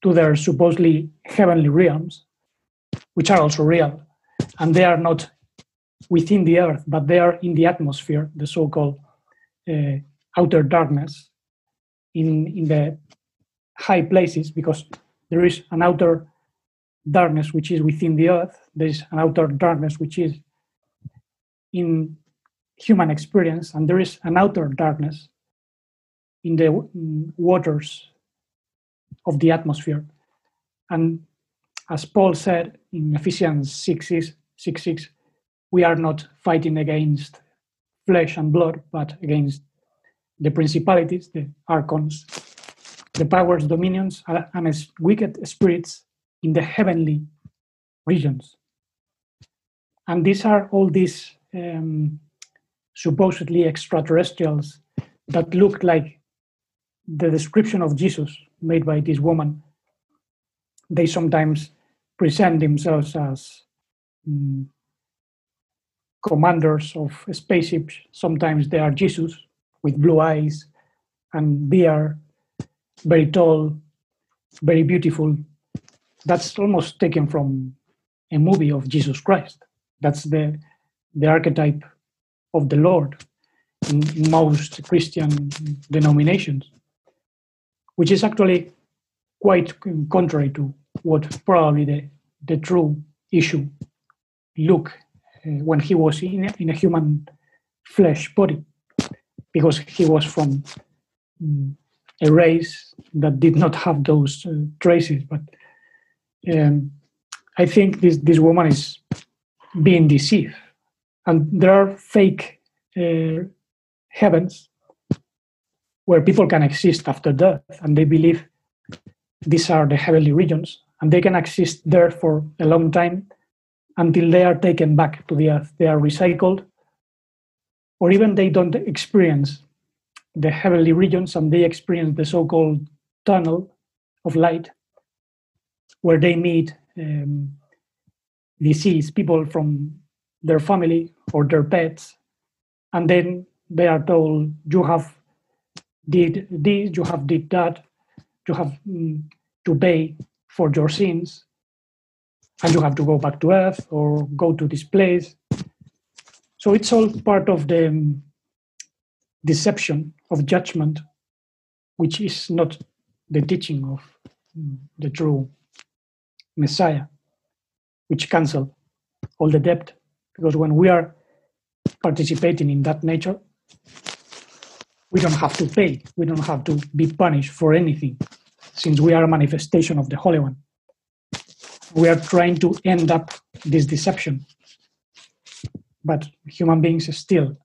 S2: to their supposedly heavenly realms, which are also real, and they are not within the earth, but they are in the atmosphere, the so-called uh, outer darkness, in in the high places, because there is an outer darkness which is within the earth. There is an outer darkness which is in human experience, and there is an outer darkness in the waters of the atmosphere. And as Paul said in Ephesians 6 6, 6, 6 we are not fighting against flesh and blood, but against the principalities, the archons, the powers, dominions, and wicked spirits in the heavenly regions. And these are all these um, supposedly extraterrestrials that look like the description of Jesus made by this woman. They sometimes present themselves as um, commanders of spaceships. Sometimes they are Jesus with blue eyes and beard, very tall, very beautiful. That's almost taken from a movie of Jesus Christ. That's the the archetype of the Lord in most Christian denominations, which is actually quite contrary to what probably the, the true Yeshua Luke uh, when he was in a, in a human flesh body, because he was from um, a race that did not have those uh, traces. But um, I think this, this woman is being deceived and there are fake uh, heavens where people can exist after death and they believe these are the heavenly regions and they can exist there for a long time until they are taken back to the earth. They are recycled or even they don't experience the heavenly regions and they experience the so-called tunnel of light where they meet um, deceased people from their family or their pets. And then they are told you have did this you have did that you have mm, to pay for your sins and you have to go back to earth or go to this place. So it's all part of the um, deception of judgment which is not the teaching of mm, the true messiah which cancel all the debt. Because when we are participating in that nature, we don't have to pay, we don't have to be punished for anything, since we are a manifestation of the Holy One. We are trying to end up this deception. But human beings still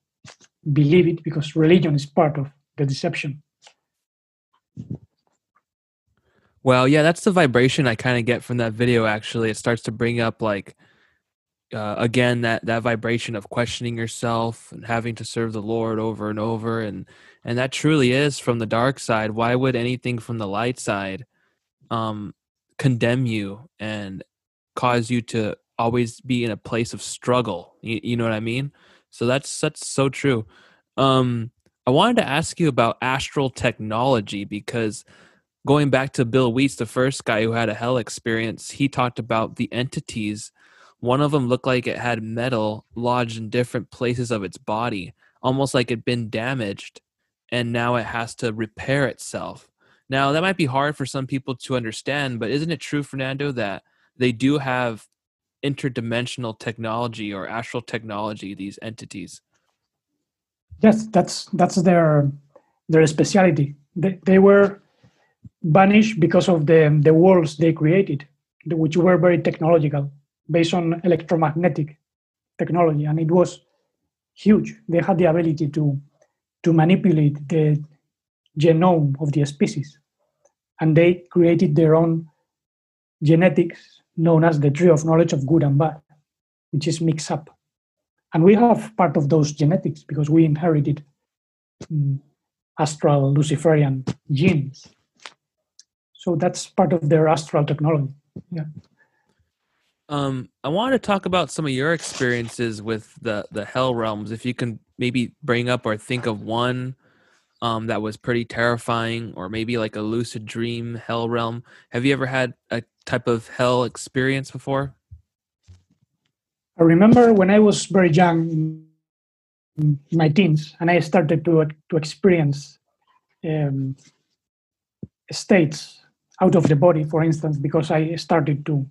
S2: believe it because religion is part of the deception.
S1: Well, yeah, that's the vibration I kind of get from that video. Actually, it starts to bring up like uh, again that that vibration of questioning yourself and having to serve the lord over and over and and that truly is from the dark side why would anything from the light side um condemn you and cause you to always be in a place of struggle you, you know what i mean so that's that's so true um I wanted to ask you about astral technology because going back to Bill Wiese, the first guy who had a hell experience, he talked about the entities. One of them looked like it had metal lodged in different places of its body, almost like it'd been damaged, and now it has to repair itself. Now, that might be hard for some people to understand, but isn't it true, Fernando, that they do have interdimensional technology or astral technology, these entities?
S2: Yes, that's that's their their specialty. They, they were banished because of the the worlds they created, which were very technological, based on electromagnetic technology, and it was huge. They had the ability to to manipulate the genome of the species, and they created their own genetics known as the tree of knowledge of good and bad, which is mixed up. And we have part of those genetics because we inherited um, astral Luciferian genes. So that's part of their astral technology. Yeah.
S1: Um, I want to talk about some of your experiences with the the hell realms. If you can maybe bring up or think of one um, that was pretty terrifying, or maybe like a lucid dream hell realm. Have you ever had a type of hell experience before?
S2: I remember when I was very young, in my teens, and I started to to experience um, states out of the body, for instance, because I started to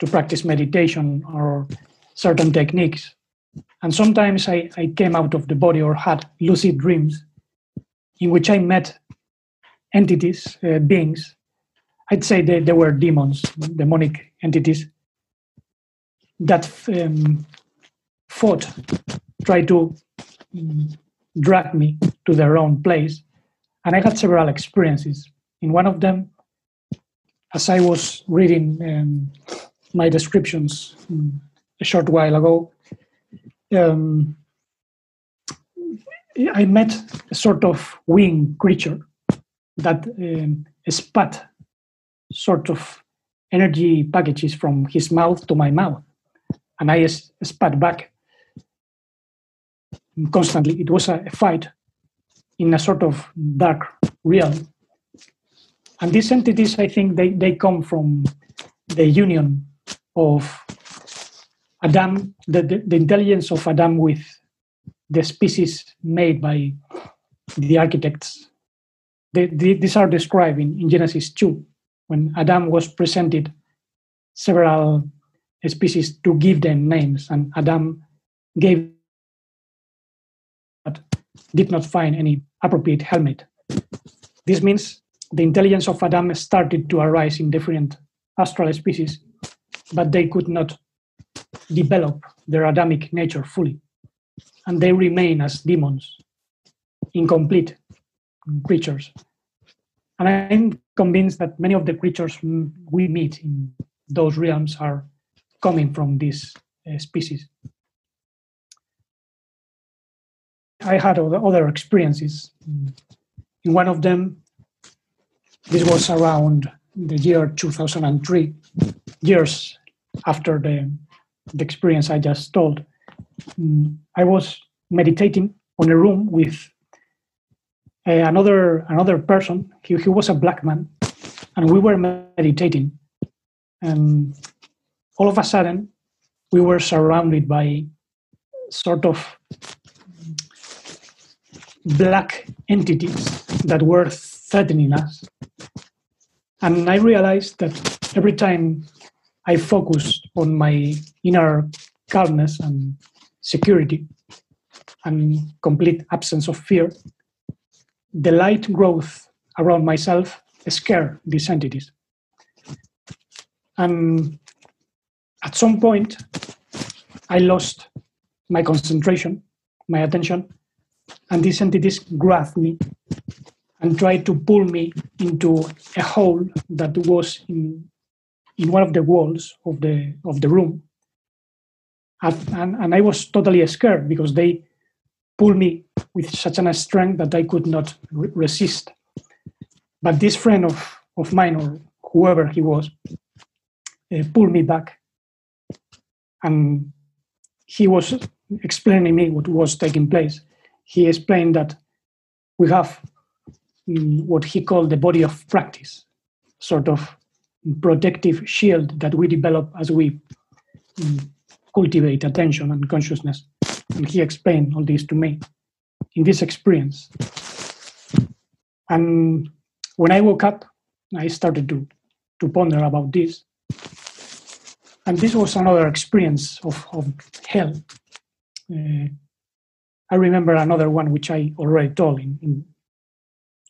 S2: to practice meditation or certain techniques. And sometimes I, I came out of the body or had lucid dreams in which I met entities, uh, beings. I'd say they, they were demons, demonic entities that um, fought, tried to um, drag me to their own place. And I had several experiences. In one of them, as I was reading um, my descriptions um, a short while ago, um, I met a sort of winged creature that um, spat sort of energy packages from his mouth to my mouth, and I spat back constantly. It was a fight in a sort of dark realm. And these entities, I think, they, they come from the union of Adam, the, the, the intelligence of Adam with the species made by the architects. The, the, these are described in, in Genesis 2, when Adam was presented several species to give them names, and Adam gave but did not find any appropriate helpmeet. This means the intelligence of Adam started to arise in different astral species, but they could not develop their Adamic nature fully and they remain as demons, incomplete creatures. And I'm convinced that many of the creatures we meet in those realms are coming from this uh, species. I had other experiences. In one of them, this was around the year 2003, years after the, the experience I just told. Mm, I was meditating on a room with uh, another another person. He, he was a black man, and we were meditating. And all of a sudden, we were surrounded by sort of black entities that were threatening us. And I realized that every time I focused on my inner calmness and security and complete absence of fear, the light growth around myself scare these entities. And at some point, I lost my concentration, my attention, and these entities grabbed me and tried to pull me into a hole that was in, in one of the walls of the, of the room and, and I was totally scared because they pulled me with such a strength that I could not re- resist. But this friend of, of mine, or whoever he was, uh, pulled me back. And he was explaining me what was taking place. He explained that we have mm, what he called the body of practice, sort of protective shield that we develop as we mm, cultivate attention and consciousness. And he explained all this to me in this experience. And when I woke up, I started to, to ponder about this. And this was another experience of, of hell. Uh, I remember another one which I already told in, in,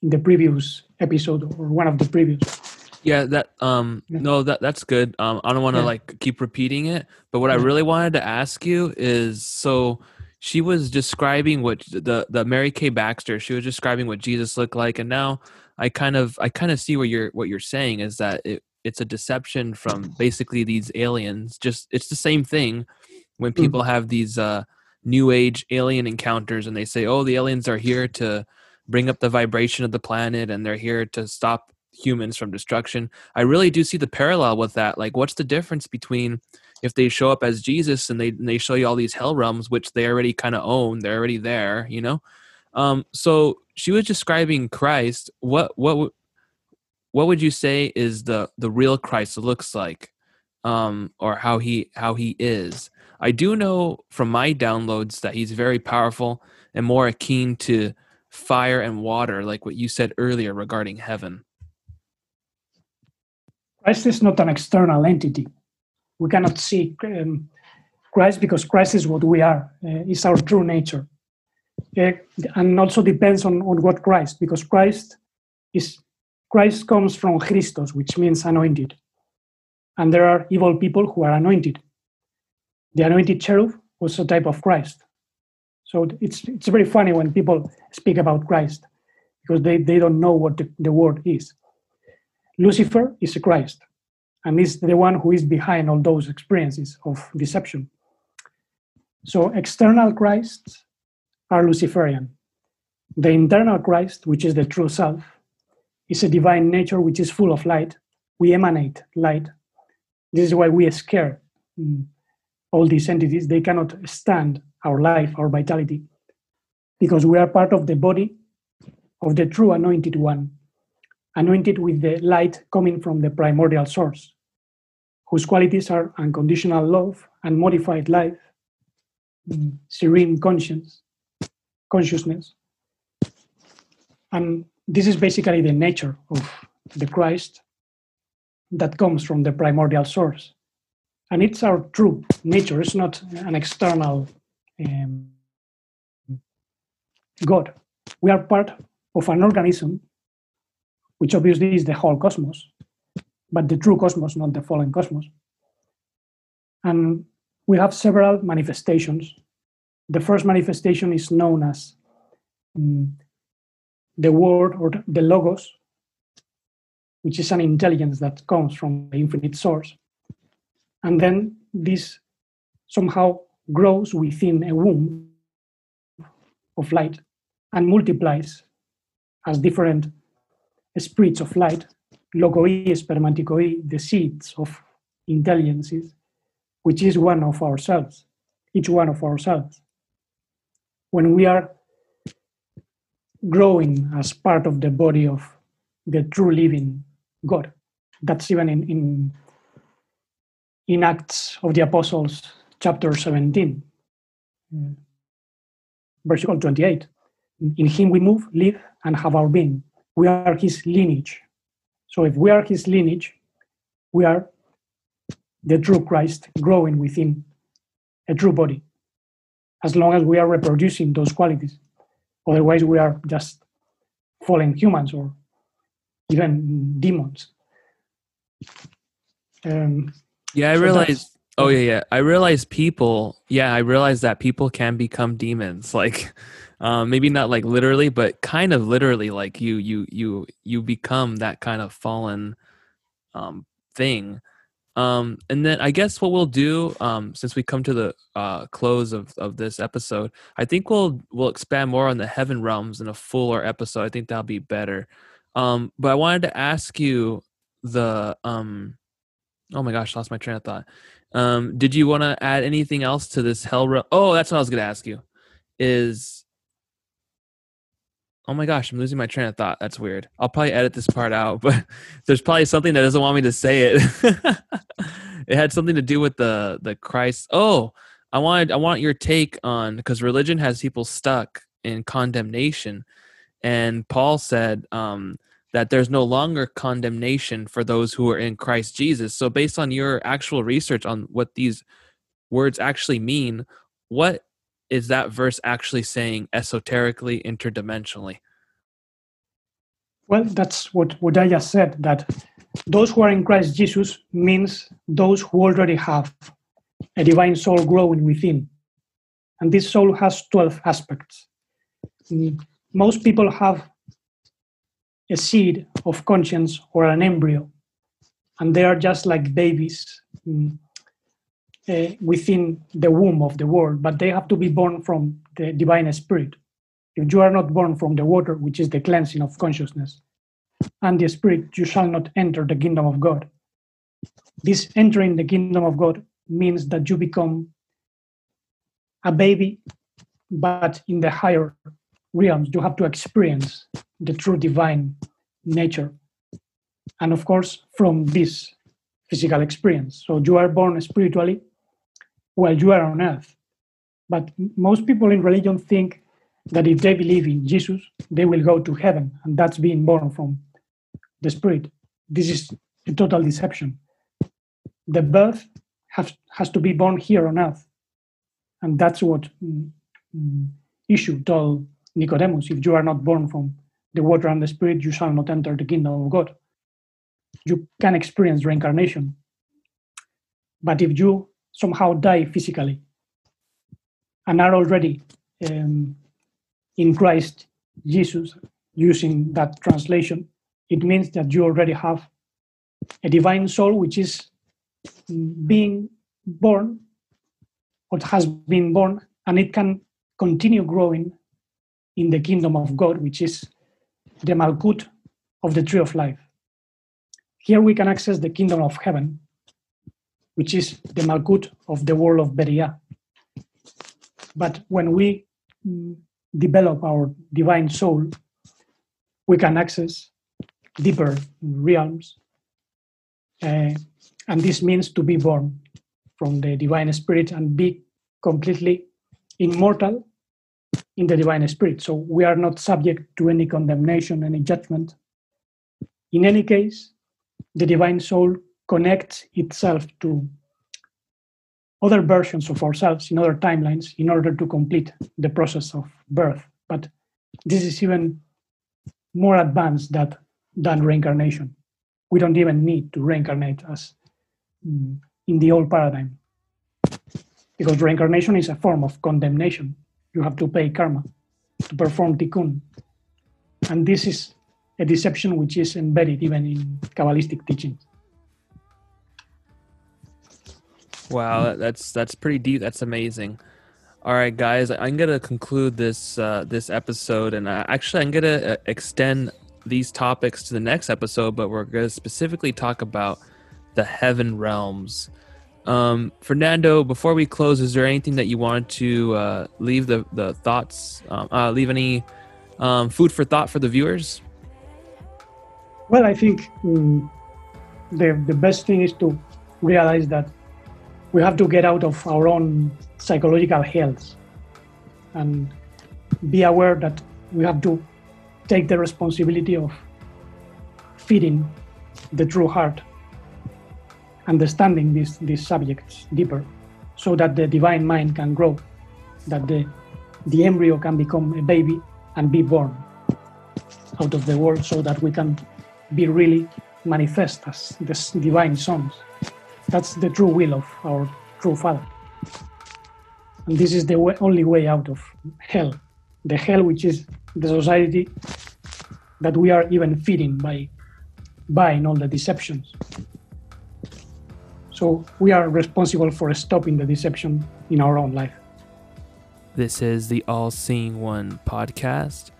S2: in the previous episode or one of the previous.
S1: Yeah, that um no that that's good. Um I don't want to
S2: Yeah.
S1: like keep repeating it, but what I really wanted to ask you is so she was describing what the the Mary Kay Baxter, she was describing what Jesus looked like and now I kind of I kind of see what you're what you're saying is that it it's a deception from basically these aliens. Just it's the same thing when
S2: Mm.
S1: people have these uh new age alien encounters and they say, "Oh, the aliens are here to bring up the vibration of the planet and they're here to stop humans from destruction." I really do see the parallel with that. Like what's the difference between if they show up as Jesus and they and they show you all these hell realms which they already kind of own, they're already there, you know? Um so she was describing Christ. What what what would you say is the the real Christ looks like? Um or how he how he is? I do know from my downloads that he's very powerful and more akin to fire and water, like what you said earlier regarding heaven.
S2: Christ is not an external entity. We cannot see um, Christ because Christ is what we are, uh, is our true nature. Uh, and also depends on, on what Christ, because Christ is Christ comes from Christos, which means anointed. And there are evil people who are anointed. The anointed cherub was a type of Christ. So it's it's very funny when people speak about Christ because they, they don't know what the, the word is. Lucifer is a Christ, and is the one who is behind all those experiences of deception. So external Christs are Luciferian. The internal Christ, which is the true self, is a divine nature which is full of light. We emanate light. This is why we scare mm, all these entities. They cannot stand our life, our vitality, because we are part of the body of the true anointed one, anointed with the light coming from the primordial source, whose qualities are unconditional love, unmodified life, mm, serene conscience, consciousness. And this is basically the nature of the Christ that comes from the primordial source. And it's our true nature, it's not an external um, God. We are part of an organism, which obviously is the whole cosmos, but the true cosmos, not the fallen cosmos. And we have several manifestations. The first manifestation is known as mm, the word or the logos, which is an intelligence that comes from the infinite source. And then this somehow grows within a womb of light and multiplies as different spirits of light, logoi, spermaticoi, the seeds of intelligences, which is one of ourselves, each one of ourselves. When we are growing as part of the body of the true living God, that's even in, in, in Acts of the Apostles, chapter 17, mm, verse 28. In him we move, live, and have our being. We are his lineage. So if we are his lineage, we are the true Christ growing within a true body, as long as we are reproducing those qualities. Otherwise, we are just fallen humans or even demons. Um,
S1: Yeah, I
S2: So
S1: realized. Oh yeah, yeah. I realized people. Yeah, I realized that people can become demons. Like, um, maybe not like literally, but kind of literally. Like you, you, you, you become that kind of fallen, um, thing. Um, and then I guess what we'll do, um, since we come to the uh, close of, of this episode, I think we'll we'll expand more on the heaven realms in a fuller episode. I think that'll be better. Um, but I wanted to ask you the um, oh my gosh, lost my train of thought. Um, did you want to add anything else to this hell realm? Oh, that's what I was going to ask you. Is oh my gosh, I'm losing my train of thought. That's weird. I'll probably edit this part out, but there's probably something that doesn't want me to say it. it had something to do with the the Christ. Oh, I wanted I want your take on because religion has people stuck in condemnation, and Paul said um, that there's no longer condemnation for those who are in Christ Jesus. So, based on your actual research on what these words actually mean, what is that verse actually saying esoterically, interdimensionally?
S2: Well, that's what, what I just said that those who are in Christ Jesus means those who already have a divine soul growing within. And this soul has 12 aspects. Mm, most people have a seed of conscience or an embryo, and they are just like babies mm, uh, within the womb of the world, but they have to be born from the divine spirit. If you are not born from the water, which is the cleansing of consciousness, and the spirit, you shall not enter the kingdom of God. This entering the kingdom of God means that you become a baby, but in the higher realms, you have to experience the true divine nature. And of course, from this physical experience. So you are born spiritually while you are on earth. But most people in religion think that if they believe in Jesus, they will go to heaven, and that's being born from the Spirit. This is a total deception. The birth has, has to be born here on earth. And that's what mm, mm, Yeshua told Nicodemus if you are not born from the water and the Spirit, you shall not enter the kingdom of God. You can experience reincarnation. But if you somehow die physically and are already um, in Christ Jesus, using that translation, it means that you already have a divine soul which is being born or has been born and it can continue growing in the kingdom of God, which is the Malkut of the tree of life. Here we can access the kingdom of heaven, which is the Malkut of the world of Beria. But when we develop our divine soul, we can access deeper realms. Uh, and this means to be born from the divine spirit and be completely immortal in the divine spirit. So we are not subject to any condemnation, any judgment. In any case, the divine soul connects itself to other versions of ourselves in other timelines in order to complete the process of birth. But this is even more advanced that, than reincarnation. We don't even need to reincarnate as mm, in the old paradigm. Because reincarnation is a form of condemnation. You have to pay karma to perform tikkun. And this is a deception which is embedded even in Kabbalistic teachings.
S1: Wow, that's that's pretty deep. That's amazing. All right, guys, I'm gonna conclude this uh, this episode, and uh, actually, I'm gonna uh, extend these topics to the next episode, but we're gonna specifically talk about the heaven realms. Um, Fernando, before we close, is there anything that you wanted to uh, leave the the thoughts, um, uh, leave any um, food for thought for the viewers?
S2: Well, I think um, the the best thing is to realize that we have to get out of our own psychological health and be aware that we have to take the responsibility of feeding the true heart, understanding these, these subjects deeper, so that the divine mind can grow, that the, the embryo can become a baby and be born out of the world, so that we can be really manifest as the divine sons. That's the true will of our true Father. And this is the way, only way out of hell. The hell, which is the society that we are even feeding by buying all the deceptions. So we are responsible for stopping the deception in our own life.
S1: This is the All Seeing One podcast.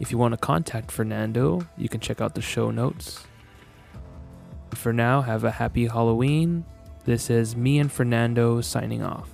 S1: If you want to contact Fernando, you can check out the show notes. For now, have a happy Halloween this is me and Fernando signing off.